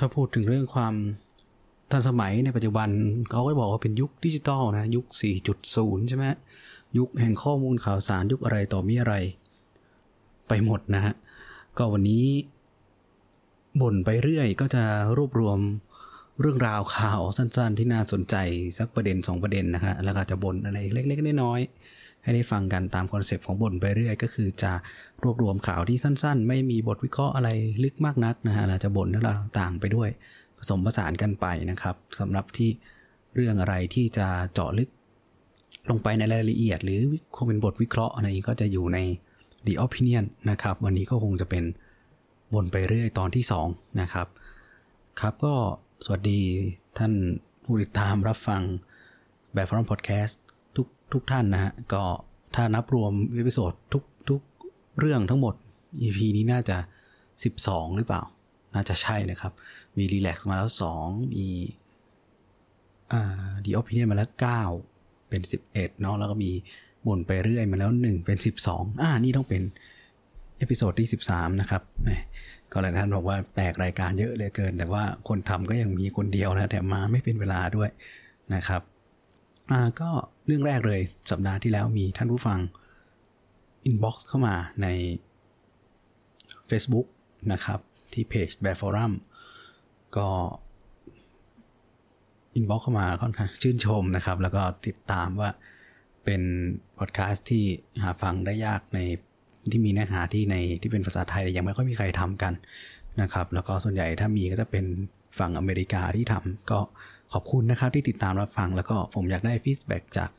ถ้าพูดถึงเรื่องความทันสมัยในปัจจุบันเขาก็บอกว่าเป็นยุคดิจิตอลนะ ยุค 4.0 ใช่ไหมยุคแห่งข้อมูลข่าวสารยุคอะไรต่อมีอะไร ไปหมดนะฮะ ก็วันนี้บ่นไปเรื่อยก็จะรวบรวมเรื่องราวข่าวสั้นๆ ที่น่าสนใจสักประเด็น 2 ประเด็นนะฮะแล้วก็จะบ่นอะไรเล็ก ๆ น้อยๆ ให้ได้ฟังกันตาม concept ของบ่นไปเรื่อยก็คือจะรวบรวมข่าวที่สั้น ๆ ไม่มีบทวิเคราะห์อะไรลึกมากนักนะฮะเราจะบ่นเรื่องราวต่างไปด้วย ผสมผสานกันไปนะครับสำหรับที่เรื่องอะไรที่จะเจาะลึก ลงไปในรายละเอียด หรือคงเป็นบทวิเคราะห์อะไรก็จะอยู่ใน The Opinion นะครับ วันนี้ก็คงจะเป็นบนไปเรื่อยตอนที่ 2 นะครับ ครับก็สวัสดีท่านผู้ติดตามรับฟังแบบฟอร์มพอดแคสต์ ทุกท่านนะฮะก็ถ้านับรวมวิดีโอทุกทุกเรื่องทั้งหมด EP นี้น่าจะ 12 หรือเปล่า น่าจะใช่นะครับ มี relax มาแล้ว 2 มีอ่า the opinion มาแล้ว 9 เป็น 11เนาะแล้วก็มีบ่นไปเรื่อยมาแล้ว 1 เป็น 12 อ่า นี่ต้องเป็น episode ที่ 13 นะครับก็หลายท่านบอกว่าแตกรายการเยอะเหลือเกิน แต่ว่าคนทำก็ยังมีคนเดียวนะแถมมาไม่เป็นเวลาด้วยนะครับ ก็เรื่องแรกเลยสัปดาห์ที่แล้วมีท่านผู้ฟัง inbox เข้ามาใน Facebook นะครับ ที่เพจแบบ forum ก็ inbox เข้ามาค่อนข้างชื่นชมนะครับ แล้วก็ติดตามว่าเป็นพอดแคสต์ที่หาฟังได้ยากในที่มีเนื้อหาที่ในที่เป็นภาษาไทยยังไม่ค่อยมีใครทำกันนะครับ แล้วก็ส่วนใหญ่ถ้ามีก็จะเป็นฝั่งอเมริกาที่ทำก็ ขอบคุณนะครับที่ติดตามรับฟังแล้วก็ผมอยากได้ฟีดแบ็จาก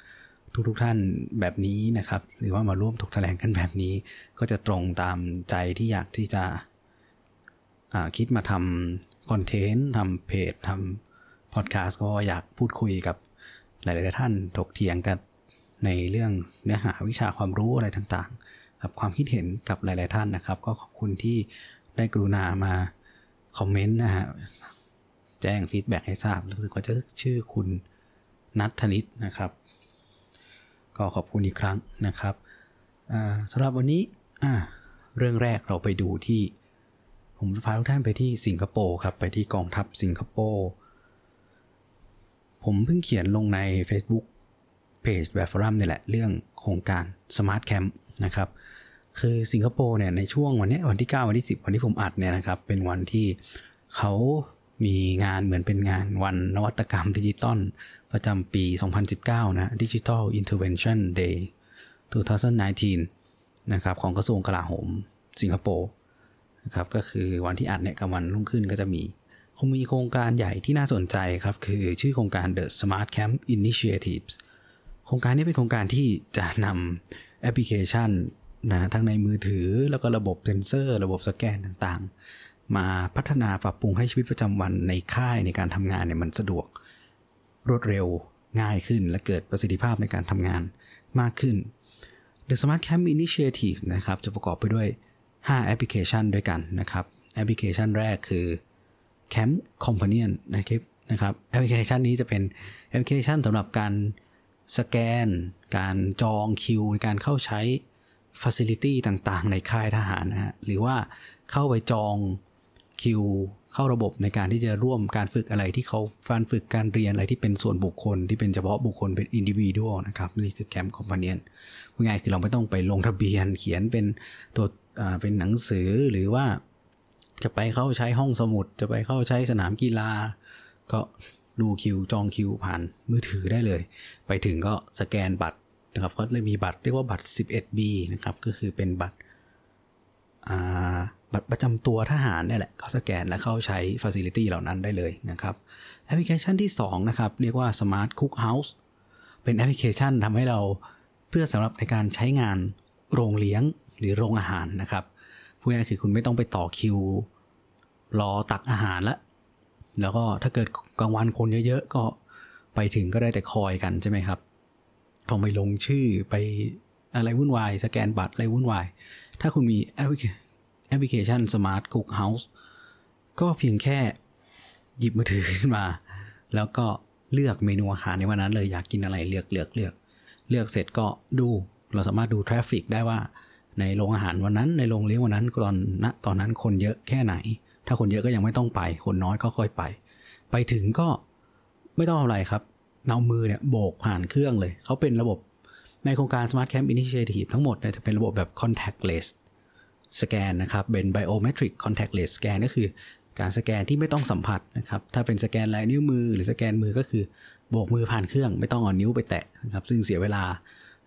ทุกๆทท่านแบบนี้นะครับ หรือว่ามาร่วมถกแถลงกันแบบนี้ ก็จะตรงตามใจที่อยากที่จะคิดมาทำคอนเทนต์ทำเพจทำพอดแคสต์ก็อยากพูดคุยกับหลายๆท่านถกเถียงกันในเรื่องเนื้อหาวิชาความรู้อะไรต่างๆ กับความคิดเห็นกับหลาย ๆ ท่านนะครับ ก็ขอบคุณที่ได้กรุณามาคอมเมนต์นะฮะ แจ้งฟีดแบ็กให้ทราบรู้สึกว่าจะชื่อคุณนัทธนิตนะครับ ก็ขอบคุณอีกครั้งนะครับสำหรับวันนี้เรื่องแรกเราไปดูที่ ผมจะพาทุกท่านไปที่สิงคโปร์ครับ ไปที่กองทัพสิงคโปร์ผมเพิ่งเขียนลงใน Facebook เพจแบบฟอรัมนี่แหละ เรื่องโครงการ Smart Camp นะครับ คือสิงคโปร์เนี่ยในช่วงวันนี้วันที่ 9 วันที่ 10 วันที่ผมอัดเนี่ยนะครับ เป็นวันที่เขา มีงานเหมือนเป็นงานวันนวัตกรรมดิจิตอลประจำปี 2019 นะ Digital Intervention Day 2019 นะครับ ของกระทรวงกลาโหมสิงคโปร์นะครับ ก็คือวันที่อัดเนี่ยกับวันรุ่งขึ้นก็จะมีคงมีโครงการใหญ่ที่น่าสนใจครับ คือชื่อโครงการ The Smart Camp Initiatives โครงการนี้เป็นโครงการที่จะนำแอปพลิเคชันนะทั้งในมือถือแล้วก็ระบบเซนเซอร์ ระบบสแกนต่าง มาพัฒนาปรับปรุงให้ชีวิตประจำวันในค่ายในการทำงานเนี่ยมันสะดวก รวดเร็วง่ายขึ้นและเกิดประสิทธิภาพในการทำงานมากขึ้น The Smart Camp Initiative นะครับจะประกอบไปด้วย 5 แอปพลิเคชันด้วยกันนะครับแอปพลิเคชันแรกคือ Camp Companion นะครับนะครับแอปพลิเคชันนี้จะเป็นแอปพลิเคชันสำหรับการสแกน การจองคิวในการเข้าใช้ Facility ต่างๆ ในค่ายทหารนะฮะหรือว่าเข้าไปจอง คิวเข้าระบบในการที่จะร่วมการฝึกอะไรที่เขาฟันฝึกการเรียนอะไรที่เป็นส่วนบุคคลที่เป็นเฉพาะบุคคลเป็น individual นะครับนี่คือ Camp Companion พูดง่ายคือเราไม่ต้องไปลงทะเบียนเขียนเป็นตัวเป็นหนังสือหรือว่า จะไปเข้าใช้ห้องสมุด จะไปเข้าใช้สนามกีฬา ก็ดูคิวจองคิวผ่านมือถือได้เลย ไปถึงก็สแกนบัตรนะครับก็เลยมีบัตรเรียกว่าบัตร 11B นะครับก็คือเป็นบัตร บัตรประจำตัวทหารนี่แหละก็สแกนและเข้าใช้ Facility เหล่านั้นได้เลยนะครับแอปพลิเคชันที่ 2 นะครับ เรียกว่า Smart Cook House เป็นแอปพลิเคชันทำให้เราเพื่อสำหรับในการใช้งานโรงเลี้ยงหรือโรงอาหารนะครับพูดง่ายคือคุณไม่ต้องไปต่อคิว รอตักอาหารแล้วแล้วก็ถ้าเกิดกลางวันคนเยอะๆ ก็ไปถึงก็ได้แต่คอยกันใช่ไหมครับต้องไปลงชื่อไปอะไรวุ่นวาย สแกนบัตรอะไรวุ่นวาย ถ้าคุณมีแอป แอปพลิเคชัน Smart Cook House ก็เพียงแค่หยิบมือถือขึ้นมา แล้วก็เลือกเมนูอาหารในวันนั้นเลยอยากกินอะไรเลือกเลือกเลือก เลือกเสร็จก็ดูเราสามารถดูทราฟฟิกได้ว่าในโรงอาหารวันนั้นในโรงเลี้ยงวันนั้นตอนณตอนนั้นคนเยอะแค่ไหน ถ้าคนเยอะก็ยังไม่ต้องไป คนน้อยก็ค่อยไป ไปถึงก็ไม่ต้องอะไรครับเอามือเนี่ยโบกผ่านเครื่องเลย เขาเป็นระบบในโครงการ Smart Camp Initiative ทั้งหมดเนี่ยจะเป็นระบบแบบ contactless สแกนนะครับเป็น biometric contactless scan ก็คือการสแกนที่ไม่ต้องสัมผัสนะครับ ถ้าเป็นสแกนลายนิ้วมือ หรือสแกนมือก็คือโบกมือผ่านเครื่องไม่ต้องเอานิ้วไปแตะนะครับ ซึ่งเสียเวลา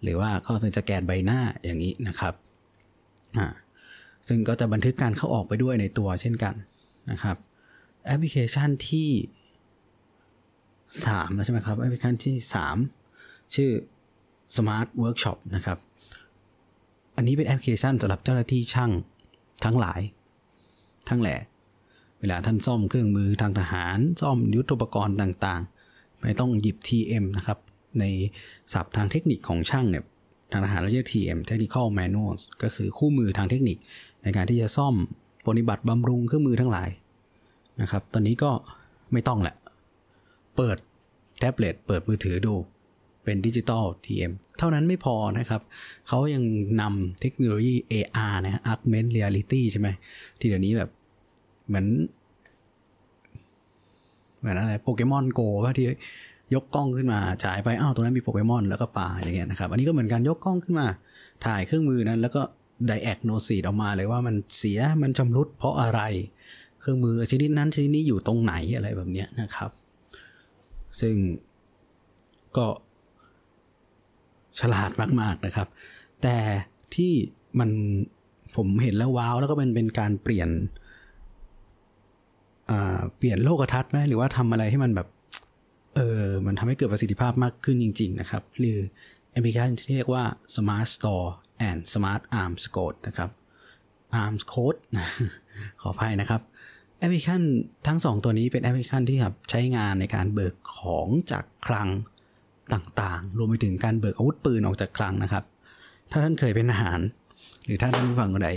หรือว่าก็เป็นสแกนใบหน้าอย่างนี้นะครับอ่าซึ่งก็จะบันทึกการเข้าออกไปด้วยในตัวเช่นกันนะครับ แอปพลิเคชันที่3แล้วใช่ไหมครับ แอปพลิเคชันที่ 3 ชื่อ Smart Workshop นะครับ อันนี้เป็นแอปพลิเคชันสำหรับเจ้าหน้าที่ช่างทั้งหลาย ทั้งแหลเวลาท่านซ่อมเครื่องมือทางทหาร ซ่อมยุทธปกรณ์ต่างๆ ไม่ต้องหยิบ TM นะครับ ในศัพท์ทางเทคนิคของช่างเนี่ยทางทหารเราเรียก TM Technical Manual ก็คือคู่มือทางเทคนิคในการที่จะซ่อมปฏิบัติบำรุงเครื่องมือทั้งหลายนะครับ ตอนนี้ก็ไม่ต้องแหละ เปิดแท็บเล็ตเปิดมือถือดู เป็นดิจิตอล TM เท่านั้นไม่พอนะครับเขายังนำเทคโนโลยี AR นะ Augmented Reality ใช่ไหมที่เดี๋ยวนี้แบบเหมือน เหมือนอะไรโปเกมอนโกว่าที่ยกกล้องขึ้นมาฉายไปอ้าวตรงนั้นมีโปเกมอนแล้วก็ป่าอย่างเงี้ยนะครับ อันนี้ก็เหมือนกันยกกล้องขึ้นมา ถ่ายเครื่องมือนั้นแล้วก็ไดแอกโนซีดออกมาเลยว่ามันเสียมันชำรุดเพราะอะไร เครื่องมือชนิดนั้นชนิดนี้อยู่ตรงไหนอะไรแบบเนี้ยนะครับ ซึ่งก็ ฉลาดมาก ๆนะครับ แต่ที่มันผมเห็นแล้ว wow แล้วก็เป็นเป็นการเปลี่ยนเปลี่ยนโลกทัศน์ไหมหรือว่าทำอะไรให้มันแบบเออมันทำให้เกิดประสิทธิภาพมากขึ้นจริง ๆ นะครับ หรือแอปพลิเคชันที่เรียกว่า Smart Store and Smart Armskote นะครับ Armskote ขออภัยนะครับแอปพลิเคชันทั้งสองตัวนี้เป็นแอปพลิเคชันที่ครับใช้งานในการเบิกของจากคลัง ต่างๆ รวมไปถึงการเบิกอาวุธปืนออกจากคลังนะครับ ถ้าท่านเคยเป็นทหาร หรือถ้าท่านผู้ฟังคนใด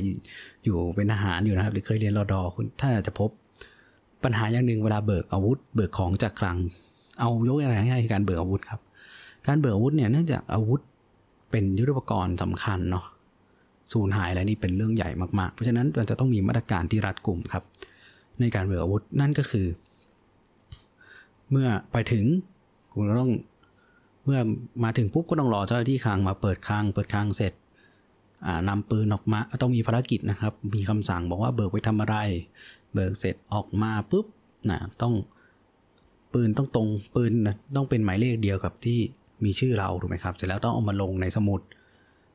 อยู่เป็นทหารอยู่นะครับ หรือเคยเรียนรอดอคุณท่านอาจจะพบปัญหาอย่างหนึ่งเวลาเบิกอาวุธ เบิกของจากคลัง เอายกอย่างไรง่ายๆการเบิกอาวุธครับ การเบิกอาวุธเนี่ยเนื่องจากอาวุธเป็นยุทธปกรณ์สำคัญเนาะสูญหายอะไรนี่เป็นเรื่องใหญ่มากๆ เพราะฉะนั้นมันจะต้องมีมาตรการที่รัดกุมครับ ในการเบิกอาวุธนั่นก็คือ เมื่อไปถึงคุณต้อง เมื่อมาถึงปุ๊บก็ต้องรอเจ้าหน้าที่คลังมาเปิดคลังเปิดคลังเสร็จนำปืนออกมาต้องมีภารกิจนะครับ มีคำสั่งบอกว่าเบิกไปทำอะไร เบิกเสร็จออกมาปุ๊บนะต้องปืนต้องตรงปืนนะต้องเป็นหมายเลขเดียวกับที่มีชื่อเราถูกไหมครับ เสร็จแล้วต้องเอามาลงในสมุด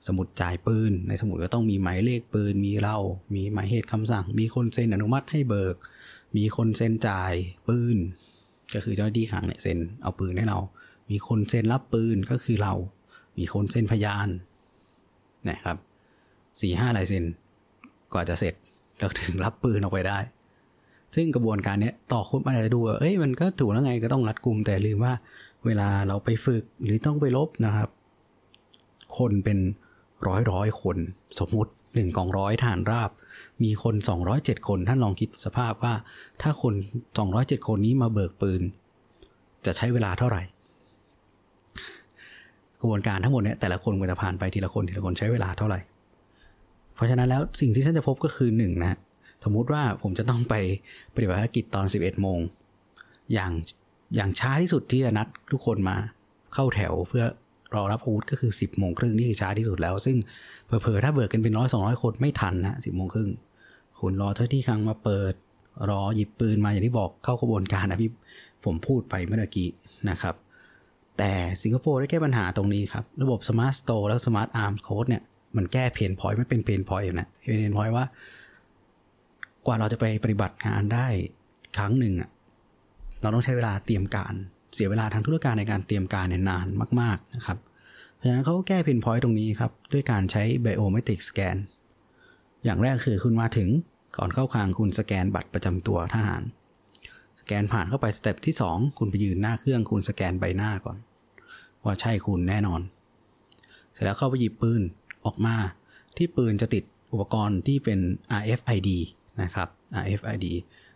สมุดจ่ายปืน ในสมุดก็ต้องมีหมายเลขปืน มีเรา มีหมายเหตุคำสั่ง มีคนเซ็นอนุมัติให้เบิก มีคนเซ็นจ่ายปืน ก็คือเจ้าหน้าที่ขังเนี่ยเซ็นเอาปืนให้เรา มีคนเซ็นรับปืนก็คือเรา มีคนเซ็นพยานนะครับสี่ห้าลายเซ็นกว่าจะเสร็จเราถึงรับปืนออกไปได้ ซึ่งกระบวนการนี้ต่อคนมาอาจจะดูว่าเอ้ยมันก็ถูกแล้วไงก็ต้องรัดกุมแต่ลืมว่าเวลาเราไปฝึกหรือต้องไปลบนะครับ คนเป็นร้อยร้อยคน สมมุติหนึ่งกองร้อยฐานราบ มีคน 207 คนท่านลองคิดสภาพว่า ถ้าคน 207 คนนี้มาเบิกปืน จะใช้เวลาเท่าไหร่ กระบวนการทั้งหมดเนี่ยแต่ละคนก็จะผ่านไปทีละคนทีละคนใช้เวลาเท่าไหร่ เพราะฉะนั้นแล้วสิ่งที่ท่านจะพบก็คือหนึ่งนะสมมุติว่าผมจะต้องไปปฏิบัติภารกิจตอน 11 โมง อย่างอย่างช้าที่สุดที่จะนัดทุกคนมาเข้าแถวเพื่อรอรับอาวุธก็คือ 10โมงครึ่งนี่คือช้าที่สุดแล้ว ซึ่งเผลอๆถ้าเบิกกันเป็นร้อยสองร้อยคนไม่ทันนะสิบโมงครึ่งคุณรอเจ้าหน้าที่คลังมาเปิด รอหยิบปืนมาอย่างที่บอกเข้ากระบวนการนะที่ผมพูดไปเมื่อกี้นะครับ แต่สิงคโปร์ได้แก้ปัญหาตรงนี้ครับ ระบบ Smart Store และ Smart Armskote เนี่ยมันแก้ pain point ไม่เป็น pain point นะ pain point ว่า กว่าเราจะไปปฏิบัติงานได้ครั้งหนึ่งอะเราต้องใช้เวลาเตรียมการ เสียเวลาทางธุรการในการเตรียมการเนี่ยนานมาก ๆนะครับ เพราะฉะนั้นเขาก็แก้ pain point ตรงนี้ครับ ด้วยการใช้ Biometric Scan อย่างแรกคือคุณมาถึงก่อนเข้าคลังคุณสแกนบัตรประจำตัวทหาร สแกนผ่านเข้าไป step ที่ 2 คุณไปยืนหน้าเครื่องคุณสแกนใบหน้าก่อน ว่าใช่คุณแน่นอน เสร็จแล้วเข้าไปหยิบปืนออกมา ที่ปืนจะติดอุปกรณ์ที่เป็น RFID นะครับ RFID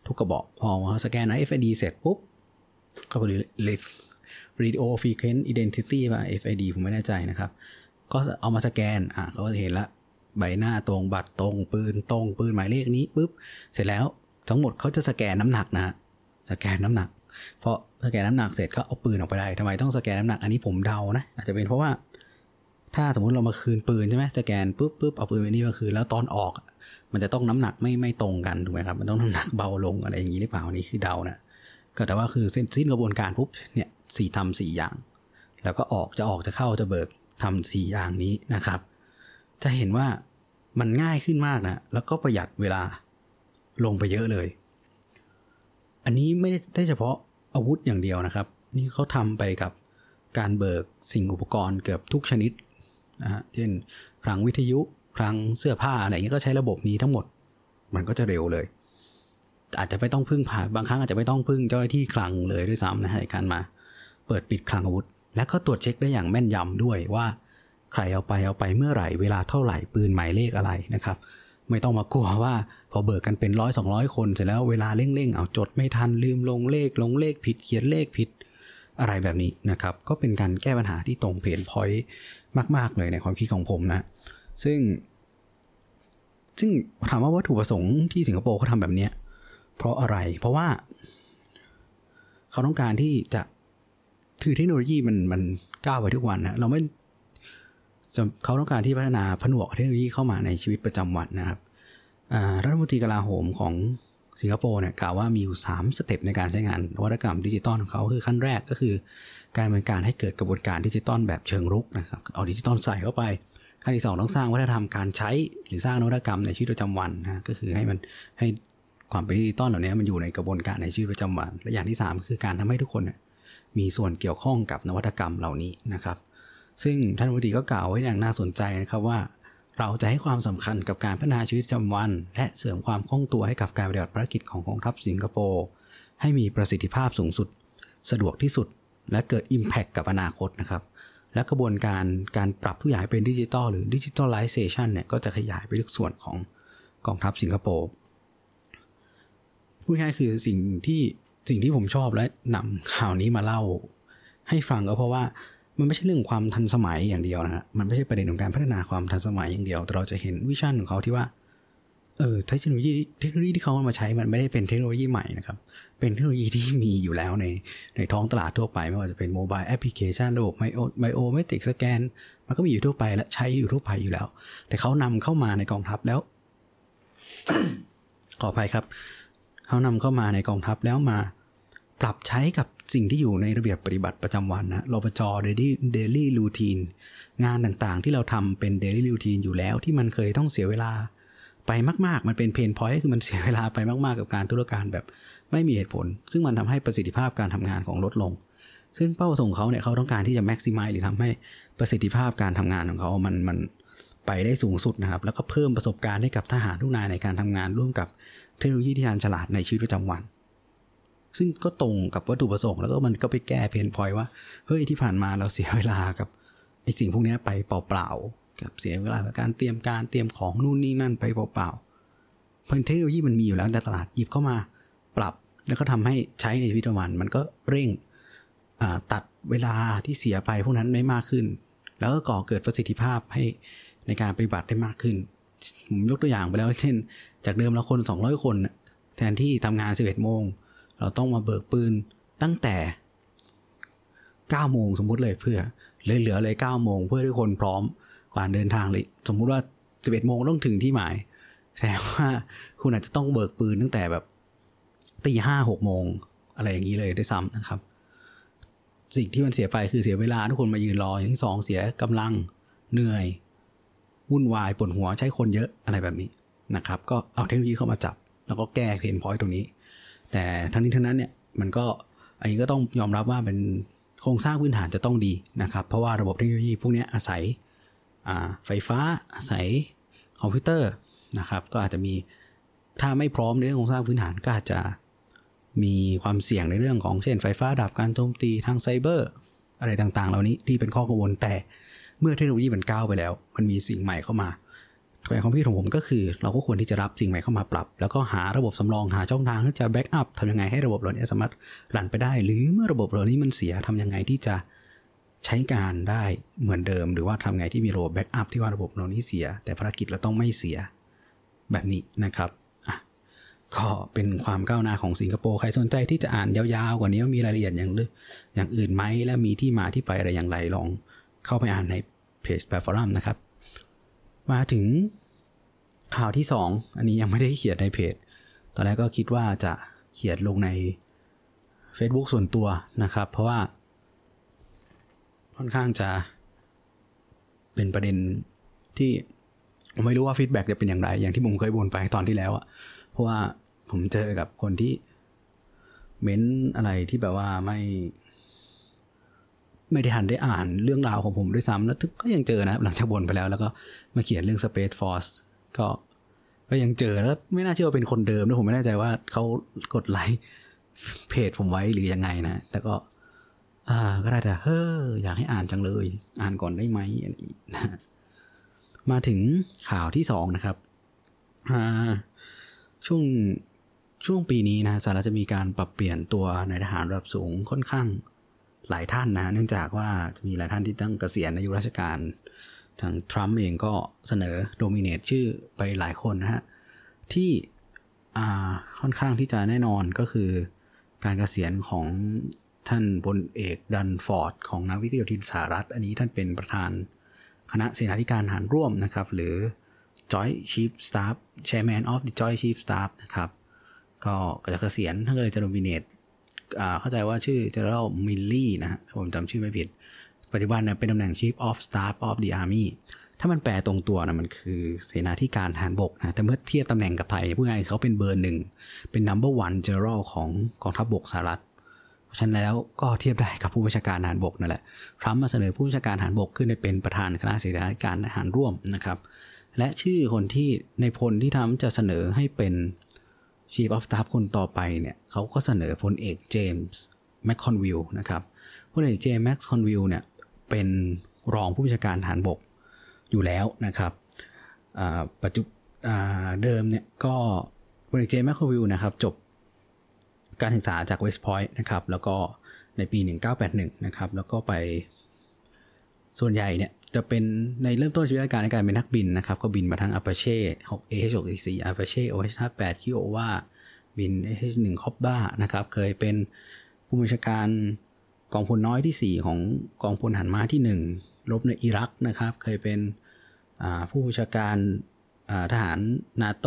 ทุกกระบอกพอสแกน RFID เสร็จปุ๊บก็ไป Radio Frequent Identity ว่า FID ผมไม่แน่ใจนะครับ ก็เอามาสแกนอะเขาจะเห็นละใบหน้าตรงบัตรตรง ปืนตรงปืนหมายเลขนี้ปุ๊บ เสร็จแล้วทั้งหมดเขาจะสแกนน้ำหนักนะสแกนน้ำหนัก พอสแกนน้ำหนักเสร็จก็เอาปืนออกไปได้ทำไมต้องสแกนน้ำหนักอันนี้ผมเดานะอาจจะเป็นเพราะว่า ถ้าสมมติเรามาคืนปืนใช่ไหมสแกนปุ๊บปุ๊บเอาปืนไปนี่มาคืนแล้วตอนออก มันจะต้องน้ำหนักไม่ไม่ตรงกันถูกไหมครับมันต้องน้ำหนักเบาลงอะไรอย่างนี้หรือเปล่านี่คือเดานะก็แต่ว่าคือเส้นสิ้นกระบวนการปุ๊บเนี่ยสี่ทำสี่อย่าง แล้วก็ออกจะออกจะเข้าจะเบิกทำสี่อย่างนี้นะครับ จะเห็นว่ามันง่ายขึ้นมากนะแล้วก็ประหยัดเวลาลงไปเยอะเลย อันนี้ไม่ได้เฉพาะอาวุธอย่างเดียวนะครับ นี่เขาทำไปกับการเบิกสิ่งอุปกรณ์เกือบทุกชนิดนะฮะเช่นคลังวิทยุคลังเสื้อผ้าอะไรเงี้ยก็ใช้ระบบนี้ทั้งหมด มันก็จะเร็วเลย อาจจะไม่ต้องพึ่งผ่าบางครั้งอาจจะไม่ต้องพึ่งเจ้าหน้าที่คลังเลยด้วยซ้ำนะฮะในการมา เปิดปิดคลังอาวุธ และก็ตรวจเช็คได้อย่างแม่นยำด้วยว่า ใครเอาไปเอาไปเมื่อไหร่เวลาเท่าไหร่ปืนหมายเลขอะไรนะครับ ไม่ต้องมากลัวว่า พอเบิกกันเป็นร้อยสองร้อยคนเสร็จแล้วเวลาเร่งๆเอาจดไม่ทันลืมลงเลขลงเลขผิดเขียนเลขผิดอะไรแบบนี้นะครับ ก็เป็นการแก้ปัญหาที่ตรงเพนพอยต์มาก ๆ เลยในความคิดของผมนะ ซึ่ง ซึ่งถามว่าวัตถุประสงค์ที่สิงคโปร์เขาทำแบบนี้เพราะอะไร เพราะว่า เขาต้องการที่จะคือเทคโนโลยีมันมันก้าวไปทุกวันนะเราไม่ เขาต้องการที่พัฒนาผนวกเทคโนโลยีเข้ามาในชีวิตประจำวันนะครับรัฐมนตรีกลาโหมของสิงคโปร์เนี่ยกล่าวว่ามีอยู่ 3 step ในการใช้งานนวัตกรรมดิจิตอลของเขาคือขั้นแรกก็คือ การดำเนินการให้เกิดกระบวนการดิจิตอลแบบเชิงรุกนะครับเอาดิจิตอลใส่เข้าไป ขั้นที่ 2 ต้องสร้างวัฒนธรรมการใช้หรือสร้างนวัตกรรมในชีวิตประจำวันนะก็คือให้มันให้ความเป็นดิจิตอลเหล่านี้มันอยู่ในกระบวนการในชีวิตประจำวัน และอย่างที่ 3 คือการทำให้ทุกคนมีส่วนเกี่ยวข้องกับนวัตกรรมเหล่านี้นะครับ ซึ่งท่านรัฐมนตรีก็กล่าวไว้อย่างน่าสนใจนะครับว่า เราจะให้ความสำคัญกับการพัฒนาชีวิตประจำวัน และเสริมความคล่องตัวให้กับการปฏิบัติภารกิจของกองทัพสิงคโปร์ให้มีประสิทธิภาพสูงสุด สะดวกที่สุด และเกิด Impact กับอนาคตนะครับและกระบวนการการปรับทุกอย่างเป็นดิจิตอลหรือดิจิทัลไลเซชันเนี่ยก็จะขยายไปทุกส่วนของกองทัพสิงคโปร์พูดง่ายคือสิ่งที่สิ่งที่ผมชอบและนำข่าวนี้มาเล่า ให้ฟังก็เพราะว่า มันไม่ใช่เรื่องความทันสมัยอย่างเดียวนะฮะมันไม่ใช่ประเด็นของการพัฒนาความทันสมัยอย่างเดียว แต่เราจะเห็น vision ของเขาที่ว่าเออเทคโนโลยีเทคโนโลยีที่เขามาใช้มันไม่ได้เป็นเทคโนโลยีใหม่นะครับ เป็นเทคโนโลยีที่มีอยู่แล้วในในท้องตลาดทั่วไป ไม่ว่าจะเป็น mobile application ระบบไบโอ biometric scan มันก็มีอยู่ทั่วไปและใช้อยู่ทั่วไปอยู่แล้ว แต่เขานำเข้ามาในกองทัพแล้ว ขออภัยครับ เขานำเข้ามาในกองทัพแล้วมา ปรับใช้กับสิ่งที่อยู่ในระเบียบปฏิบัติประจำวันนะรปจ daily daily routine งานต่างๆ ที่เราทำเป็น daily routine อยู่แล้วที่มันเคยต้องเสียเวลาไปมาก ๆ มันเป็น pain point คือมันเสียเวลาไปมาก ๆ กับการธุรการแบบไม่มีเหตุผล ซึ่งมันทำให้ประสิทธิภาพการทำงานของลดลง ซึ่งเป้าประสงค์เขาเนี่ยเขาต้องการที่จะ maximize หรือทำให้ประสิทธิภาพการทำงานของเขามันมันไปได้สูงสุดนะครับ แล้วก็เพิ่มประสบการณ์ให้กับทหารทุกนายในการทำงานร่วมกับเทคโนโลยีที่ทันฉลาดในชีวิตประจำวัน ซึ่งก็ตรงกับวัตถุประสงค์แล้วก็มันก็ไปแก้เพนพอยว่า เฮ้ยที่ผ่านมาเราเสียเวลากับไอสิ่งพวกนี้ไปเปล่าๆกับเสียเวลากับการเตรียมการเตรียมของนู่นนี่นั่นไปเปล่าๆเพราะเทคโนโลยีมันมีอยู่แล้วในตลาดหยิบเข้ามาปรับ แล้วก็ทำให้ใช้ในชีวิตประจำวันมันก็เร่งตัดเวลาที่เสียไปพวกนั้นไม่มากขึ้น แล้วก็ก่อเกิดประสิทธิภาพให้ในการปฏิบัติได้มากขึ้นผมยกตัวอย่างไปแล้วเช่น จากเดิมเราคน 200 คน แทนที่ทำงาน 11 โมง เราต้องมาเบิกปืนตั้งแต่9โมงสมมุติเลยเพื่อเลยเหลือเลย9โมงเพื่อทุกคนพร้อมก่อนเดินทางเลยสมมุติว่า 11โมงต้องถึงที่หมายแสดงว่าคุณอาจจะต้องเบิกปืนตั้งแต่แบบตีห้าหกโมงอะไรอย่างนี้เลยด้วยซ้ำนะครับ สิ่งที่มันเสียไปคือเสียเวลาทุกคนมายืนรออย่างที่สองเสียกำลังเหนื่อยวุ่นวายปวดหัวใช้คนเยอะอะไรแบบนี้นะครับ ก็เอาเทคโนโลยีเข้ามาจับ แล้วก็แก้ pain point ตรงนี้ แต่ทั้งนี้ทั้งนั้นเนี่ยมันก็อันนี้ก็ต้องยอมรับว่าเป็นโครงสร้างพื้นฐานจะต้องดีนะครับ เพราะว่าระบบเทคโนโลยีพวกนี้อาศัยไฟฟ้าอาศัยคอมพิวเตอร์นะครับก็อาจจะมีถ้าไม่พร้อมในเรื่องโครงสร้างพื้นฐานก็อาจจะมีความเสี่ยงในเรื่องของเช่นไฟฟ้าดับการโจมตีทางไซเบอร์อะไรต่างๆ เหล่านี้ที่เป็นข้อกังวลแต่เมื่อเทคโนโลยีมันก้าวไปแล้ว มันมีสิ่งใหม่เข้ามา ในความคิดของผมก็คือ เราก็ควรที่จะรับสิ่งใหม่เข้ามาปรับ แล้วก็หาระบบสำรองหาช่องทางที่จะ backup ทำยังไงให้ระบบเรานี้สามารถ run ไปได้ หรือเมื่อระบบเรานี้มันเสียทำยังไงที่จะใช้การได้เหมือนเดิม หรือว่าทำไงที่มีระบบ backup ที่ว่าระบบเรานี้เสีย แต่ภารกิจเราต้องไม่เสียแบบนี้นะครับก็เป็นความก้าวหน้าของสิงคโปร์ใครสนใจที่จะอ่านยาวๆกว่านี้มีรายละเอียดอย่างอย่างอื่นไหมและมีที่มาที่ไปอะไรอย่างไรลองเข้าไปอ่านในเพจแบบฟอรัมนะครับ มาถึงข่าวที่สองอันนี้ยังไม่ได้เขียนในเพจ ตอนแรกก็คิดว่าจะเขียนลงใน Facebook ส่วนตัวนะครับ เพราะว่า ค่อนข้างจะ เป็นประเด็นที่ผมไม่รู้ว่าฟีดแบ็กจะเป็นอย่างไร อย่างที่ผมเคยบ่นไปตอนที่แล้วอะเพราะว่าผมเจอกับคนที่เม้นอะไรที่แบบว่าไม่ ไม่ได้หันได้อ่านเรื่องราวของผมด้วยซ้ำแล้วก็ยังเจอนะหลังจากบนไปแล้ว แล้วก็มาเขียนเรื่อง Space Force ก็ก็ยังเจอแล้วไม่น่าเชื่อว่าเป็นคนเดิมนะผมไม่แน่ใจว่าเขากดไลค์เพจผมไว้หรือยังไงนะ แต่ก็ อ่าก็ได้แต่เฮ้ออยากให้อ่านจังเลย อ่านก่อนได้ไหมนะมาถึงข่าวที่สองนะครับช่วงช่วงปีนี้นะสหรัฐจะมีการปรับเปลี่ยนตัวในทหารระดับสูงค่อนข้าง หลายท่านนะเนื่องจากว่าจะมีหลายท่านที่ต้องเกษียณอายุราชการ ทางทรัมป์เองก็เสนอโดมิเนตชื่อไปหลายคนนะฮะ ที่ค่อนข้างที่จะแน่นอนก็คือการเกษียณของท่านพลเอกดันฟอร์ด ของนักวิทยาทินสหรัฐ อันนี้ท่านเป็นประธานคณะเสนาธิการหารร่วมนะครับ หรือ Joint Chief Staff Chairman of the Joint Chief Staff นะครับ ก็จะเกษียณท่านก็เลยจะโดมิเนต เข้าใจว่าชื่อ General Milley นะฮะผมจำชื่อไม่ผิด ปัจจุบันเนี่ยเป็นตำแหน่ง Chief of Staff of the Army ถ้ามันแปลตรงตัวนะมันคือเสนาธิการทหารบกนะแต่เมื่อเทียบตำแหน่งกับไทยพูดง่ายเขาเป็นเบอร์หนึ่ง เป็น number one general ของกองทัพบบกสหรัฐราะฉะนั้นแล้วก็เทียบได้กับผู้บัญชาการทหารบกนั่นแหละทรัมป์มาเสนอผู้บัญชาการทหารบกขึ้นเป็นประธานคณะเสนาธิการทหารร่วมนะครับและชื่อคนที่ในพลที่ทำจะเสนอให้เป็น Chief of Staff คนต่อไปเนี่ยเขาก็เสนอพลเอกเจมส์แมคคอนวิลนะครับพลเอกเจมส์แมคคอนวิลเนี่ยเป็นรองผู้บัญชาการทหารบกอยู่แล้วนะครับปัจจุเดิมเนี่ยก็พลเอก James McConville นะครับจบการศึกษาจาก West Point นะครับแล้วก็ในปี 1981นะครับแล้วก็ไป ส่วนใหญ่เนี่ยจะเป็นในเริ่มต้นชีวิตการในการเป็นนักบินนะครับ ก็บินมาทั้ง Apache 6 AH64 Apache OH58 Kiowa บิน AH1 Cobra นะครับ เคยเป็นผู้บัญชาการกองพลน้อยที่ 4 ของกองพลทหารม้าที่ 1 รบในอิรักนะครับ เคยเป็นผู้บัญชาการทหารนาโต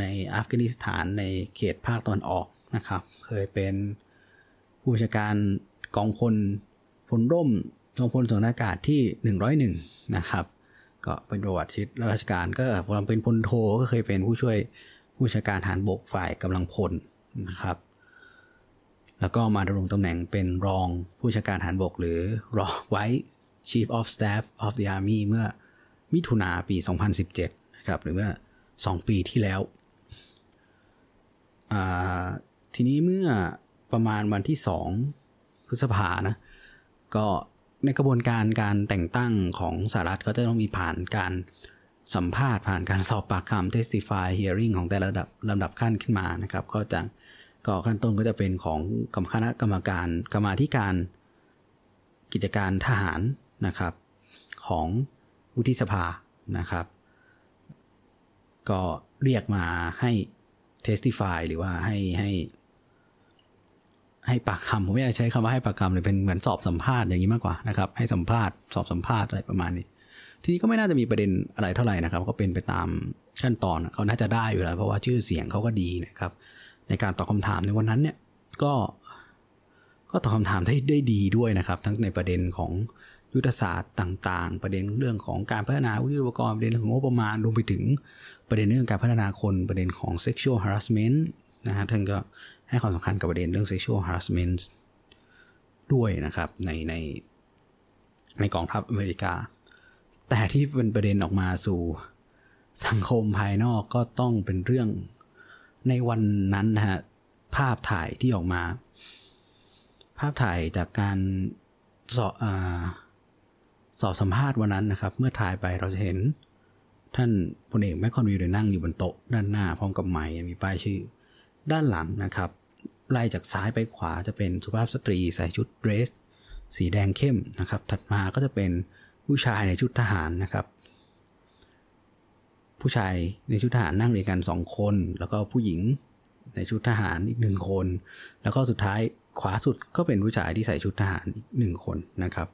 ในอัฟกานิสถานในเขตภาคตอนออกนะครับ เคยเป็นผู้บัญชาการกองพลพลร่ม กองพลสนอากาศที่ 101 นะครับ ก็เป็นประวัติชีวิตราชการก็พอเป็นพลโทก็เคยเป็นผู้ช่วยผู้ชาการทหารบกฝ่ายกำลังพลนะครับ แล้วก็มาดำรงตำแหน่งเป็นรองผู้ชาการทหารบกหรือรองไว้ Chief of Staff of the Army เมื่อมิถุนาปี 2017 นะครับ หรือเมื่อ2ปีที่แล้ว ทีนี้เมื่อประมาณวันที่ 2 พฤษภานะ ก็ ในกระบวนการการแต่งตั้งของสหรัฐก็จะต้องมีผ่านการสัมภาษณ์ผ่านการสอบปากคำ testify hearing ของแต่ละระดับลำดับขั้นขึ้นมานะครับ ก็จะก็ขั้นต้นก็จะเป็นของกรรมคณะกรรมการกรรมาธิการกิจการทหารนะครับของวุฒิสภานะครับ ก็เรียกมาให้ testify หรือว่าให้ให้ ให้ปากคำผมไม่อยากใช้คำว่าให้ปากคำเลยเป็นเหมือนสอบสัมภาษณ์อย่างนี้มากกว่านะครับ ให้สัมภาษณ์สอบสัมภาษณ์อะไรประมาณนี้ ทีนี้ก็ไม่น่าจะมีประเด็นอะไรเท่าไหร่นะครับ ก็เป็นไปตามขั้นตอนเขาน่าจะได้อยู่แล้วเพราะว่าชื่อเสียงเขาก็ดีนะครับ ในการตอบคาถามในวันนั้นเนี่ยก็ก็ตอบคำถามได้ได้ดีด้วยนะครับ ทั้งในประเด็นของยุทธศาสตร์ต่าง ๆ ประเด็นเรื่องของการพัฒนาวิทยุปกรณ์ประเด็นของงบประมาณรวมไปถึงประเด็นเรื่องการพัฒนาคนประเด็นของ sexual harassment นะฮะท่านก็ให้ความสำคัญกับประเด็นเรื่อง sexual harassment ด้วยนะครับในในในกองทัพอเมริกา แต่ที่เป็นประเด็นออกมาสู่สังคมภายนอกก็ต้องเป็นเรื่องในวันนั้นนะฮะภาพถ่ายที่ออกมา ภาพถ่ายจากการสอบอสอบสัมภาษณ์วันนั้นนะครับ เมื่อถ่ายไปเราจะเห็น ท่านพลเอกแมคคอนวิลนั่งอยู่บนโต๊ะด้านหน้าพร้อมกับไม้มีป้ายชื่อ ด้านหลังนะครับไล่จากซ้ายไปขวาจะเป็นสุภาพสตรีใส่ชุดเดรส สีแดงเข้มนะครับ ถัดมาก็จะเป็นผู้ชายในชุดทหารนะครับ ผู้ชายในชุดทหารนั่งเรียงกันสองคน แล้วก็ผู้หญิงในชุดทหารอีกหนึ่งคน แล้วก็สุดท้ายขวาสุดก็เป็นผู้ชายที่ใส่ชุดทหารอีกหนึ่งคนนะครับ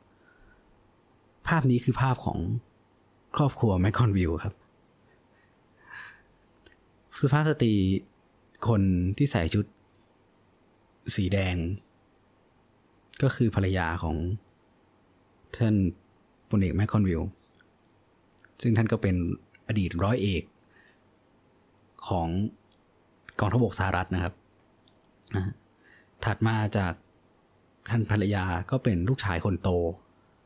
ภาพนี้คือภาพของครอบครัวแมคคอนวิลครับคือภาพสตรี คนที่ใส่ชุด สีแดง ก็คือภรรยาของท่านพลเอกแมคคอนวิลซึ่งท่านก็เป็นอดีตร้อยเอกของกองทัพบกสหรัฐนะครับ ถัดมาจากท่านภรรยาก็เป็นลูกชายคนโต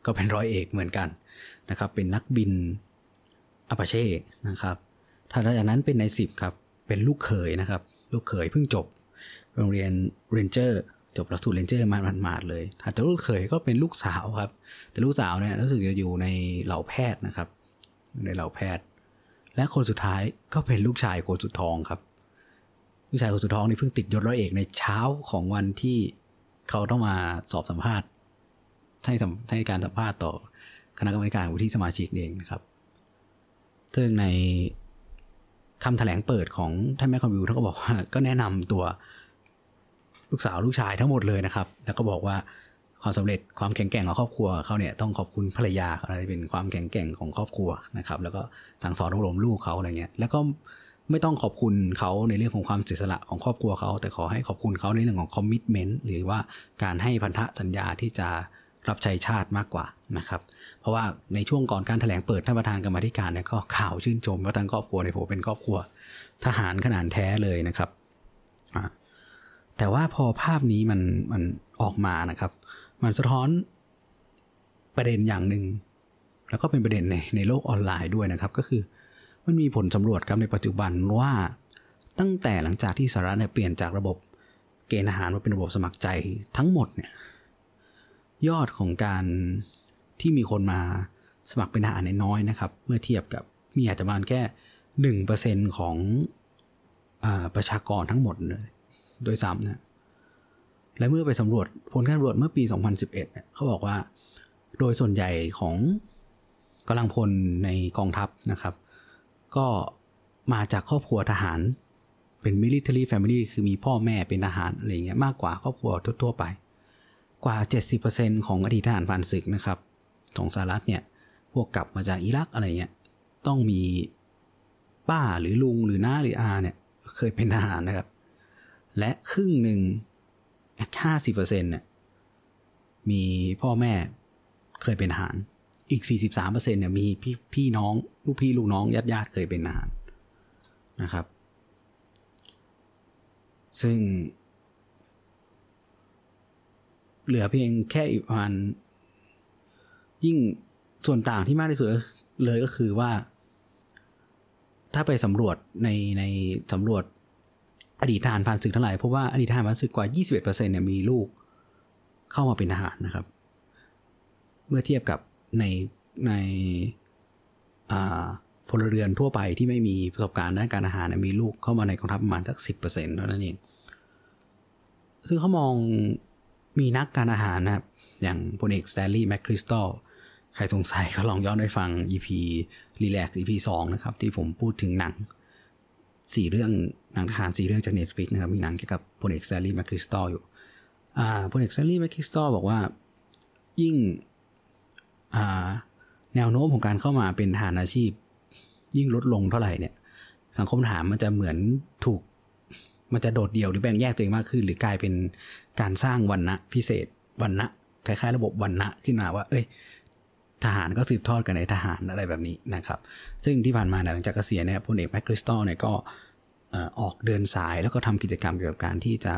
ก็เป็นร้อยเอกเหมือนกันนะครับ เป็นนักบินอาปาเช่นะครับถัดจากนั้นเป็นนายสิบครับ เป็นลูกเขยนะครับ ลูกเขยเพิ่งจบ โรงเรียน Ranger จบหลักสูตร Ranger มาหมาดๆเลยถัดจากลูกเขยก็เป็นลูกสาวครับ แต่ลูกสาวเนี่ยรู้สึกจะอยู่ในเหล่าแพทย์นะครับ ในเหล่าแพทย์ และคนสุดท้ายก็เป็นลูกชายคนสุดท้องครับ ลูกชายคนสุดท้องนี่เพิ่งติดยศร้อยเอกในเช้าของวันที่เขาต้องมาสอบสัมภาษณ์ให้ให้การสัมภาษณ์ต่อคณะกรรมการวุฒิสมาชิกเองนะครับ ซึ่งใน คำแถลงเปิดของท่านแม่คอมวิวท่านก็บอกว่าก็แนะนำตัวลูกสาวลูกชายทั้งหมดเลยนะครับ แล้วก็บอกว่าความสำเร็จความแข็งแกร่งของครอบครัวเขาเนี่ยต้องขอบคุณภรรยาอะไรเป็นความแข็งแกร่งของครอบครัวนะครับ แล้วก็สั่งสอนอบรมลูกเขาอะไรเงี้ยแล้วก็ไม่ต้องขอบคุณเขาในเรื่องของความเสียสละของครอบครัวเขาแต่ขอให้ขอบคุณเขาในเรื่องของคอมมิชเมนต์หรือว่าการให้พันธสัญญาที่จะ รับใช้ชาติมากกว่านะครับ เพราะว่าในช่วงก่อนการถแถลงเปิดท่านประธานกรรมธิการเนี่ยก็ข่าวชื่นชมว่าทั้งครอบครัวในผมเป็นครอบครัวทหารขนาดแท้เลยนะครับ แต่ว่าพอภาพนี้มันมันออกมานะครับ มันสะท้อนประเด็นอย่างหนึ่งแล้วก็เป็นประเด็นในในโลกออนไลน์ด้วยนะครับ ก็คือมันมีผลสำรวจครับในปัจจุบันว่าตั้งแต่หลังจากที่สหรัฐเนี่ยเปลี่ยนจากระบบเกณฑ์อาหารมาเป็นระบบสมัครใจทั้งหมดเนี่ย ยอดของการที่มีคนมาสมัครเป็นทหารน้อยนะครับ เมื่อเทียบกับมีอาจจะประมาณแค่หนึ่งเปอร์เซ็นของอประชากรทั้งหมดเลยโดยซ้ำนะและเมื่อไปสำรวจผลการสำรวจเมื่อปี 2011เนี่ยเขาบอกว่า โดยส่วนใหญ่ของกำลังพลในกองทัพนะครับ ก็มาจากครอบครัวทหารเป็น military family คือมีพ่อแม่เป็นทหารอะไรเงี้ยมากกว่าครอบครัวทั่วๆไป กว่า 70%ของอดีตทหารผ่านศึกนะครับของสหรัฐเนี่ย พวกกลับมาจากอิรักอะไรเงี้ย ต้องมีป้าหรือลุงหรือน้าหรืออาเนี่ย เคยเป็นทหารนะครับ และครึ่งหนึ่งห้าสิบเปอร์เซ็นต์เนี่ยมีพ่อแม่เคยเป็นทหาร อีก 43%เนี่ยมีพี่พี่น้องลูกพี่ลูกน้องญาติญาติเคยเป็นทหารนะครับ ซึ่ง เหลือเพียงแค่อีกประมาณยิ่งส่วนต่างที่มากที่สุดเลยก็คือว่า ถ้าไปสำรวจในในสำรวจอดีตทหารผ่านศึกทั้งหลายพราะว่าอดีตทหารผ่านศึกกว่า 21%เนี่ยมีลูกเข้ามาเป็นทหารนะครับ เมื่อเทียบกับในในพลเรือนทั่วไปที่ไม่มีประสบการณ์ด้านการอาหารมีลูกเข้ามาในกองทัพประมาณสักสิบเปอร์เซ็นต์เท่านั้นเอง ซึ่งเขามอง มีนักการอาหารนะครับ อย่างพลเอกสแตลลี่แมคคริสตัลใครสงสัยก็ลองย้อนไปฟัง EP Relax EP 2 นะครับ ที่ผมพูดถึงหนังสี่เรื่องหนังทารสี่เรื่องจาก Netflix นะครับ มีหนังเกี่ยวกับพลเอกสแตลลี่แมคคริสตัลอยู่พลเอกสแตลลี่แมคคริสตัลบอกว่ายิ่งแนวโน้มของการเข้ามาเป็นทหารอาชีพ ยิ่งลดลงเท่าไหร่เนี่ย สังคมทหารมันจะเหมือนถูก มันจะโดดเดี่ยวหรือแบ่งแยกตัวเองมากขึ้น หรือกลายเป็นการสร้างวันณะพิเศษวันณะคล้ายๆ ระบบวันณะขึ้นมาว่า เอ้ย ทหารก็สืบทอดกันในทหารอะไรแบบนี้นะครับ ซึ่งที่ผ่านมาหลังจากเกษียณเนี่ยพลเอกแมคคริสตัลเนี่ยก็ออกเดินสายแล้วก็ทำกิจกรรมเกี่ยวกับการที่จะ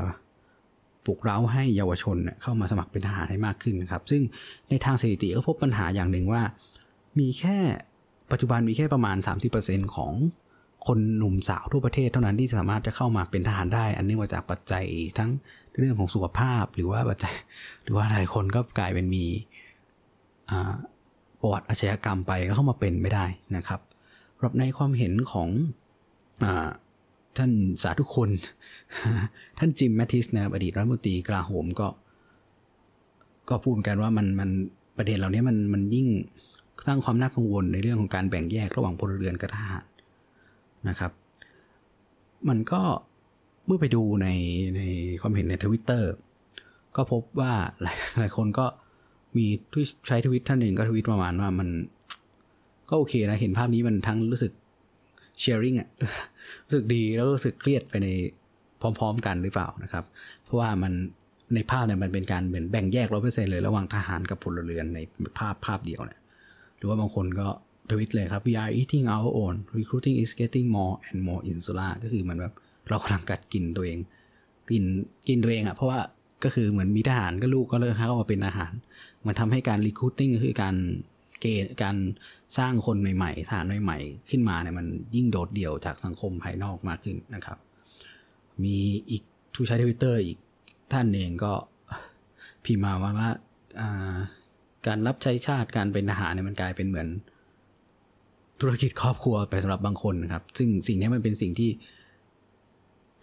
ปลุกเร้าให้เยาวชนเข้ามาสมัครเป็นทหารให้มากขึ้นนะครับ ซึ่งในทางสถิติก็พบปัญหาอย่างหนึ่งว่า มีแค่ปัจจุบันมีแค่ประมาณ 30%ของ คนหนุ่มสาวทั่วประเทศเท่านั้นที่สามารถจะเข้ามาเป็นทหารได้ อันนี้มาจากปัจจัยทั้งเรื่องของสุขภาพหรือว่าปัจจัย หรือว่าหลายคนก็กลายเป็นมีประวัติอาชญากรรมไปก็เข้ามาเป็นไม่ได้นะครับรับในความเห็นของอท่านสาธุคน ท่านจิมแมทิสนะอดีตรัฐมนตรีกลาโหมก็ ก็พูดกันว่ามันมันประเด็นเหล่านี้มันมันยิ่งสร้างความน่ากังวลในเรื่องของการแบ่งแยกระหว่างพลเรือนกับทหาร นะครับ มันก็เมื่อไปดูในในความเห็นในทวิตเตอร์ก็พบว่าหลายหลายคนก็มีใช้ทวิตท่านหนึ่งก็ทวิตประมาณว่ามันก็โอเคนะ เห็นภาพนี้มันทั้งรู้สึกเชียร์ริงอะรู้สึกดีแล้วรู้สึกเครียดไปในพร้อม ๆ กันหรือเปล่านะครับ เพราะว่ามันในภาพเนี่ยมันเป็นการเหมือนแบ่งแยกร้อยเปอร์เซ็นเลย ระหว่างทหารกับพลเรือนในภาพภาพเดียวเนี่ย หรือว่าบางคนก็ ทวิตเลยครับ we are eating our own recruiting is getting more and more insular ก็คือเหมือนแบบเรากำลังกัดกินตัวเอง กินกินตัวเองอะเพราะว่าก็คือเหมือนมีทหารก็ลูกก็เลยเข้ามาเป็นอาหาร มันทำให้การ recruiting ก็คือการเกณฑ์การสร้างคนใหม่ๆทหารใหม่ๆ ขึ้นมาเนี่ยมันยิ่งโดดเดี่ยวจากสังคมภายนอกมากขึ้นนะครับ มีอีกผู้ใช้ทวิตเตอร์อีกท่านเองก็พิมพ์มาว่าว่าการรับใช้ชาติการเป็นทหารเนี่ยมันกลายเป็นเหมือน ธุรกิจครอบครัวไปสำหรับบางคนนะครับ ซึ่งสิ่งนี้มันเป็นสิ่งที่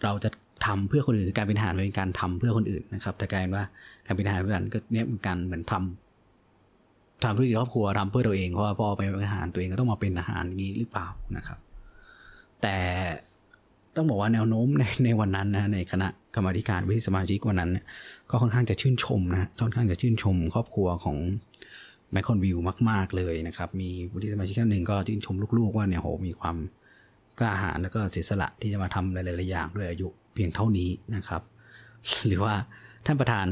เราจะทำเพื่อคนอื่นการเป็นทหารเป็นการทำเพื่อคนอื่นนะครับ แต่กลายเป็นว่าการเป็นทหารเป็นก็เนี่ยเป็นการเหมือนทำทำธุรกิจครอบครัวทำเพื่อตัวเองเพราะว่าพอไปเป็นทหารตัวเองก็ต้องมาเป็นทหารงนี้หรือเปล่านะครับ แต่ต้องบอกว่าแนวโน้มในในวันนั้นนะในคณะกรรมการวิทยสมาชิกวันนั้น ก็ค่อนข้างจะชื่นชมนะค่อนข้างจะชื่นชม ครอบครัวของ แมคคอนวิวมาก ๆ เลยนะครับ มีวุฒิสมาชิกท่านหนึ่งก็ชื่นชมลูก ๆ ว่าเนี่ยโหมีความกล้าหาญแล้วก็เสียสละที่จะมาทำหลายๆอย่างด้วยอายุเพียงเท่านี้นะครับ หรือว่าท่านประธาน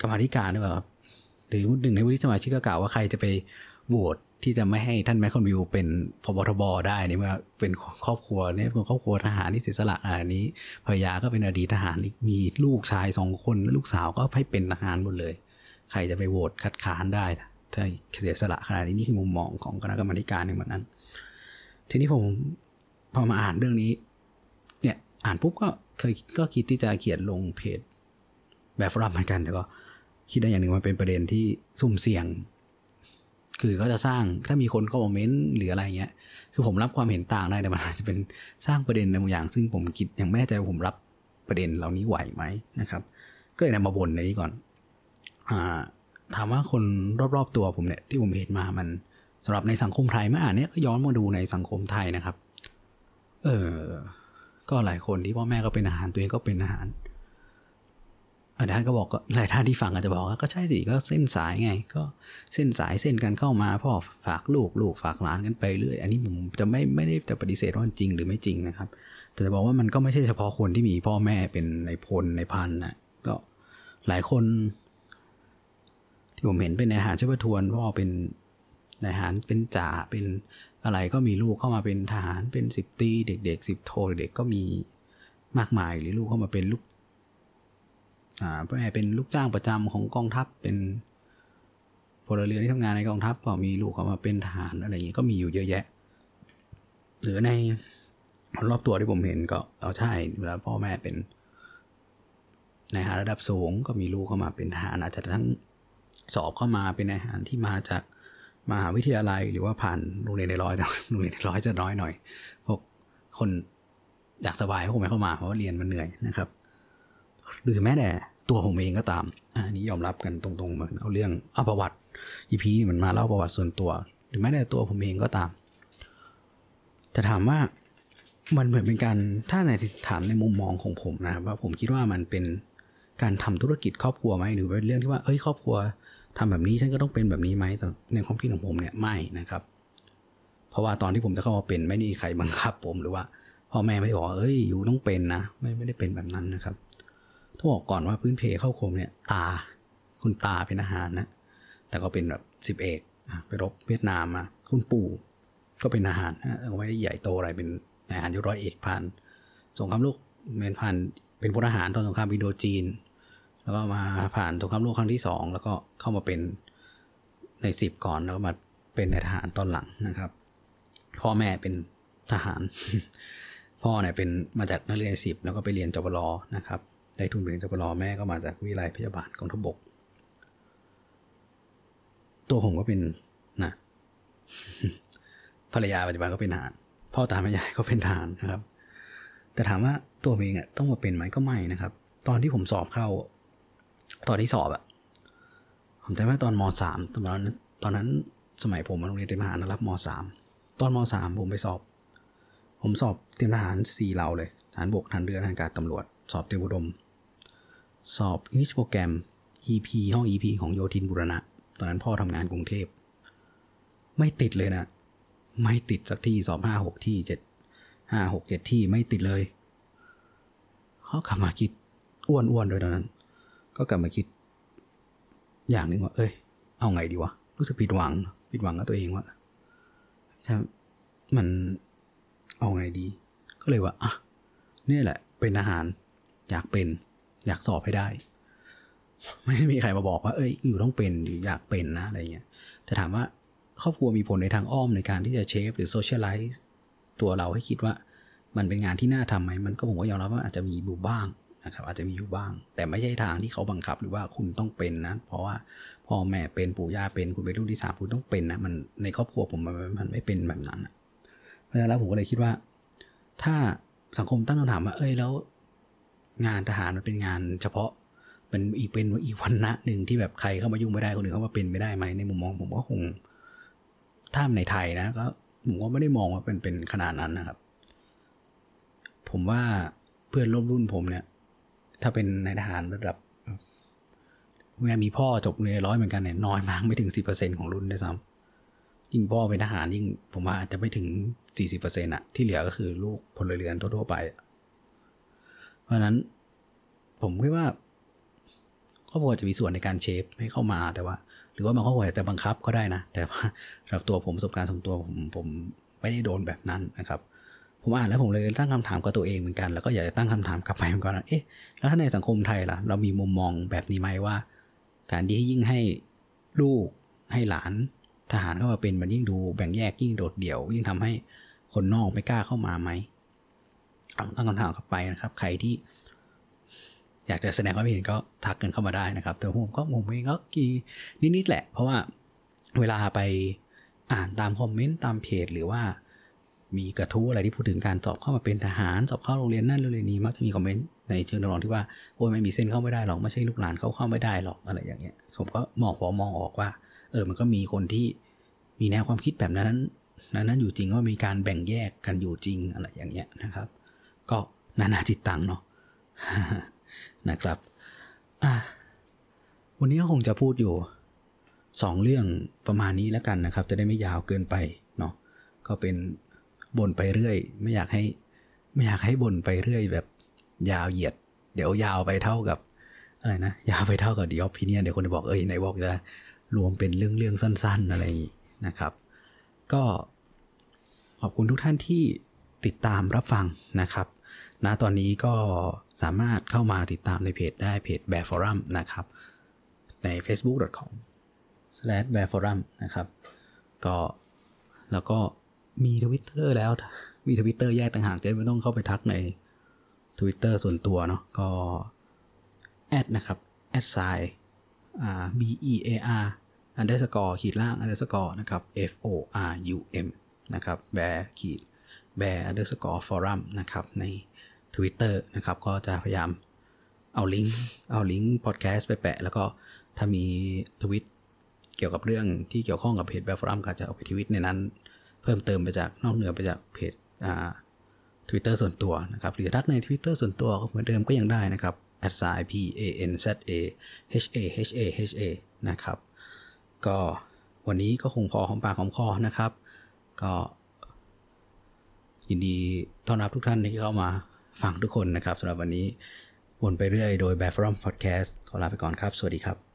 กรรมธิการด้วยครับหรือหนึ่งในวุฒิสมาชิกก็กล่าวว่าใครจะไปโหวตที่จะไม่ให้ท่านแมคคอนวิวเป็นพบทบได้เนี่ยเมื่อเป็นครอบครัวเนี่ยเป็นครอบครัวทหารที่เสียสละอันนี้ภรรยาก็เป็นอดีตทหารมีลูกชายสองคน ลูกสาวก็ให้เป็นทหารหมดเลย ใครจะไปโหวตคัดค้านได้ ถ้าเสียสละขนาดนี้นี่คือมุมมองของคณะกรรมการในวันนั้น ทีนี้ผมพอมาอ่านเรื่องนี้ เนี่ยอ่านปุ๊บก็เคยก็คิดที่จะเขียนลงเพจแบบฝรั่งเหมือนกันแต่ก็คิดได้อย่างหนึ่งมันเป็นประเด็นที่สุ่มเสี่ยง คือก็จะสร้างถ้ามีคนเข้ามาเม้นหรืออะไรเงี้ย คือผมรับความเห็นต่างได้แต่มันอาจจะเป็นสร้างประเด็นในบางอย่าง ซึ่งผมคิดยังไม่แน่ใจว่าผมรับประเด็นเหล่านี้ไหวไหมนะครับ ก็เลยนำมาบ่นในนี้ก่อน ถามว่าคนรอบๆตัวผมเนี่ยที่ผมเห็นมามันสำหรับในสังคมไทยเมื่ออ่านเนี้ยก็ย้อนมาดูในสังคมไทยนะครับ เออก็หลายคนที่พ่อแม่ก็เป็นอาหารตัวเองก็เป็นอาหารอาจารย์ก็บอกก็หลายท่านที่ฟังอาจจะบอกว่าก็ใช่สิก็เส้นสายไง ก็เส้นสายเส้นกันเข้ามาพ่อฝากลูกลูกฝากหลานกันไปเรื่อยอันนี้ผมจะไม่ไม่ได้จะปฏิเสธว่าจริงหรือไม่จริงนะครับ แต่จะบอกว่ามันก็ไม่ใช่เฉพาะคนที่มีพ่อแม่เป็นในพลในพันนะก็หลายคน ที่ผมเห็นเป็นในทหารช่วยทวนพ่อเป็นนายทหารเป็นจ่าเป็นอะไรก็มีลูกเข้ามาเป็นทหารเป็นสิบตีเด็กๆสิบโทเด็กก็มีมากมายหรือลูกเข้ามาเป็นลูกอ่าแม่เป็นลูกจ้างประจำของกองทัพเป็นพลเรือนที่ทำงานในกองทัพก็มีลูกเข้ามาเป็นทหารอะไรอย่างนี้ก็มีอยู่เยอะแยะ หรือในรอบตัวที่ผมเห็นก็เอาใช่เวลาพ่อแม่เป็นในหารระดับสูงก็มีลูกเข้ามาเป็นทหารอาจจะทั้ง สอบเข้ามาเป็นอาหารที่มาจากมหาวิทยาลัยหรือว่าผ่านโรงเรียนในร้อยโรงเรียนในร้อยจะน้อยหน่อย พวกคนอยากสบายพวกไม่เข้ามาเพราะว่าเรียนมันเหนื่อยนะครับ หรือแม้แต่ตัวผมเองก็ตามอันนี้ยอมรับกันตรงๆเหมือนเอาเรื่องเอาประวัติอีพีมันมาเล่าประวัติส่วนตัว หรือแม้แต่ตัวผมเองก็ตามแต่ถามว่ามันเหมือนเป็นการถ้าในถามในมุมมองของผมนะว่าผมคิดว่ามันเป็น การทำธุรกิจครอบครัวไหมหรือเป็นเรื่องที่ว่าเอ้ยครอบครัวทำแบบนี้ฉันก็ต้องเป็นแบบนี้ไหมแต่ในความคิดของผมเนี่ยไม่นะครับ เพราะว่าตอนที่ผมจะเข้ามาเป็นไม่มีใครบังคับผมหรือว่าพ่อแม่ไม่ได้บอกเอ้ยอยู่ต้องเป็นนะ ไม่ไม่ได้เป็นแบบนั้นนะครับต้องบอกก่อนว่าพื้นเพเข้าคมเนี่ย ตาคุณตาเป็นอาหารนะแต่ก็เป็นแบบสิบเอกไปรบเวียดนามมาคุณปู่ก็เป็นอาหารนะไม่ได้ใหญ่โตอะไรเป็นอาหารยศร้อยเอกผ่านสงครามโลกเมนผ่านเป็นพลทหารตอนสงครามวิโดจีน แล้วก็มาผ่านสงครามโลกครั้งที่สองแล้วก็เข้ามาเป็นในสิบก่อนแล้วมาเป็นในทหารตอนหลังนะครับ พ่อแม่เป็นทหาร พ่อเนี่ยเป็นมาจากนักเรียนสิบแล้วก็ไปเรียนจบลนะครับได้ทุนเรียนจบลแม่ก็มาจากวิไลพยาบาลกองทบก ตัวผมก็เป็นนะภรรยาปัจจุบันก็เป็นทหาร พ่อตาแม่ยายก็เป็นทหารนะครับ แต่ถามว่าตัวเองอะต้องมาเป็นไหมก็ไม่นะครับ ตอนที่ผมสอบเข้า ตอนที่สอบอะผมจำได้ตอนมสามตอนนั้นตอนนั้นสมัยผมมาโรงเรียนเตรียมทหารรับมสามตอนมสามผมไปสอบ ผมสอบเตรียมทหารสี่เหล่าเลยฐานบกฐานเรือทหางการตำรวจ สอบเตรียมอุดม สอบอินิชโปรแกรม EP ห้อง EP ของโยทินบุรณะ ตอนนั้นพ่อทำงานกรุงเทพ ไม่ติดเลยนะ ไม่ติดสักที่สอบห้าหกที่เจ็ดห้าหกเจ็ดที่ไม่ติดเลยเขากลับมาคิดอ้วนๆโดยตอนนั้น ก็กลับมาคิด อย่างหนึ่งว่า เอ้ย เอาไงดีวะ รู้สึกผิดหวัง ผิดหวังกับตัวเองว่าถ้ามันเอาไงดี ก็เลยว่าอะนี่แหละ เป็นอาหาร อยากเป็น อยากสอบให้ได้ ไม่ได้มีใครมาบอกว่า เอ้ย อยู่ต้องเป็นอยากเป็นนะอะไรเงี้ยแต่ถามว่าครอบครัวมีผลในทางอ้อมในการที่จะเชฟหรือโซเชียลไลซ์ตัวเราให้คิดว่า มันเป็นงานที่น่าทำไหม มันก็ผมก็ยอมรับว่าอาจจะมีอยู่บ้าง นะครับอาจจะมีอยู่บ้าง แต่ไม่ใช่ทางที่เขาบังคับหรือว่าคุณต้องเป็นนะ เพราะว่าพ่อแม่เป็นปู่ย่าเป็นคุณเป็นรุ่นที่สามคุณต้องเป็นนะมันในครอบครัวผมมันมันไม่เป็นแบบนั้นเพราะฉะนั้นแล้วผมก็เลยคิดว่า ถ้าสังคมตั้งคำถามว่า เอ้ยแล้ว งานทหารมันเป็นงานเฉพาะเป็นอีกเป็นอีกวันณะหนึ่งที่แบบใครเข้ามายุ่งไม่ได้คนอื่นเข้ามาเป็นไม่ได้ไหมในมุมมองผมก็คงถ้าในไทยนะก็ผมก็ไม่ได้มองว่าเป็นเป็นขนาดนั้นนะครับ ผมว่าเพื่อนร่วมรุ่นผมเนี่ย ถ้าเป็นนายทหารระดับแม่มีพ่อจบในร้อยเหมือนกันเนี่ยน้อยมากไม่ถึงสิเปอร์เซ็นของรุ่นด้วยซ้ำยิ่งพ่อเป็นทหารยิ่งผมว่าอาจจะไม่ถึงสี่สิบเปอร์เซ็นอะที่เหลือก็คือลูกพลเรือนทั่วๆไป เพราะนั้น ผมคิดว่าครอบครัวจะมีส่วนในการเชฟให้เข้ามาแต่ว่า หรือว่าบางครอบครัวแต่บังคับก็ได้นะ แต่ว่าสำหรับตัวผมประสบการณ์ส่วนตัวผมผมไม่ได้โดนแบบนั้นนะครับ ผมอ่านแล้วผมเลยตั้งคำถามกับตัวเองเหมือนกัน แล้วก็อยากจะตั้งคำถามกลับไปเหมือนกันว่าเอ๊ะแล้วถ้าในสังคมไทยล่ะ เรามีมุมมองแบบนี้ไหมว่า การที่ยิ่งให้ลูกให้หลานทหารเข้ามาเป็นมันยิ่งดูแบ่งแยกยิ่งโดดเดี่ยว ยิ่งทำให้คนนอกไม่กล้าเข้ามาไหมตั้งคำถามกลับไปนะครับ ใครที่อยากจะแสดงความเห็นก็ทักกันเข้ามาได้นะครับแต่ผมก็ผมเองก็กีนิดๆแหละ เพราะว่าเวลาไปอ่านตามคอมเมนต์ตามเพจหรือว่า มีกระทู้อะไรที่พูดถึงการสอบเข้ามาเป็นทหารสอบเข้าโรงเรียนนั่นโรงเรียนนี้มักจะมีคอมเมนต์ในเชิงนองที่ว่าโอ้ยไม่มีเส้นเข้าไม่ได้หรอกไม่ใช่ลูกหลานเขาเข้าไม่ได้หรอกอะไรอย่างเงี้ยผมก็มองพอมองออกว่า เออมันก็มีคนที่มีแนวความคิดแบบนั้นนั้นนั้นอยู่จริงว่ามีการแบ่งแยกกันอยู่จริงอะไรอย่างเงี้ยนะครับ ก็นานาจิตตังเนาะนะครับวันนี้ก็คงจะพูดอยู่สองเรื่องประมาณนี้แล้วกันนะครับ จะได้ไม่ยาวเกินไปเนาะก็เป็น บ่นไปเรื่อย ไม่อยากให้ ไม่อยากให้บ่นไปเรื่อย แบบ ยาวเหยียด เดี๋ยวยาวไปเท่ากับอะไรนะยาวไปเท่ากับดีออฟพิเนียเดี๋ยวคนจะบอกเอ้ยไหนบอกจะรวมเป็นเรื่องเรื่องสั้น ๆ อะไรอย่างนี้นะครับ ก็ขอบคุณทุกท่านที่ติดตามรับฟังนะครับณตอนนี้ก็สามารถเข้ามาติดตามในเพจได้เพจ Bear Forum นะครับ ใน facebook.com slash bear forum นะครับ ก็แล้วก็ มีทวิตเตอร์แล้ว มีทวิตเตอร์แยกต่างหากจะไม่ต้องเข้าไปทักใน Twitter ส่วนตัวเนาะก็ at นะครับ at sign อ่า b e a r underscore ขีดล่าง underscore นะครับ f o r u m นะครับ bear ขีด bear underscore forum นะครับใน Twitter นะครับก็จะพยายามเอาลิงก์เอาลิงก์พอดแคสต์ไปแปะ แล้วก็ถ้ามีทวิตเกี่ยวกับเรื่องที่เกี่ยวข้องกับเพจแบบฟรัมก็จะเอาไปทวิตในนั้น เพิ่มเติมไปจากนอกเหนือไปจากเพจอ่าทวิตเตอร์ส่วนตัวนะครับ หรือทักในทวิตเตอร์ส่วนตัวเหมือนเดิมก็ยังได้นะครับ a s i p a n z a h a h a h a นะครับ ก็วันนี้ก็คงพอหอมปากหอมคอนะครับ ก็ยินดีต้อนรับทุกท่านที่เข้ามาฟังทุกคนนะครับสำหรับวันนี้วนไปเรื่อยโดยแบบฟรัมพอดแคสต์ขอลาไปก่อนครับ สวัสดีครับ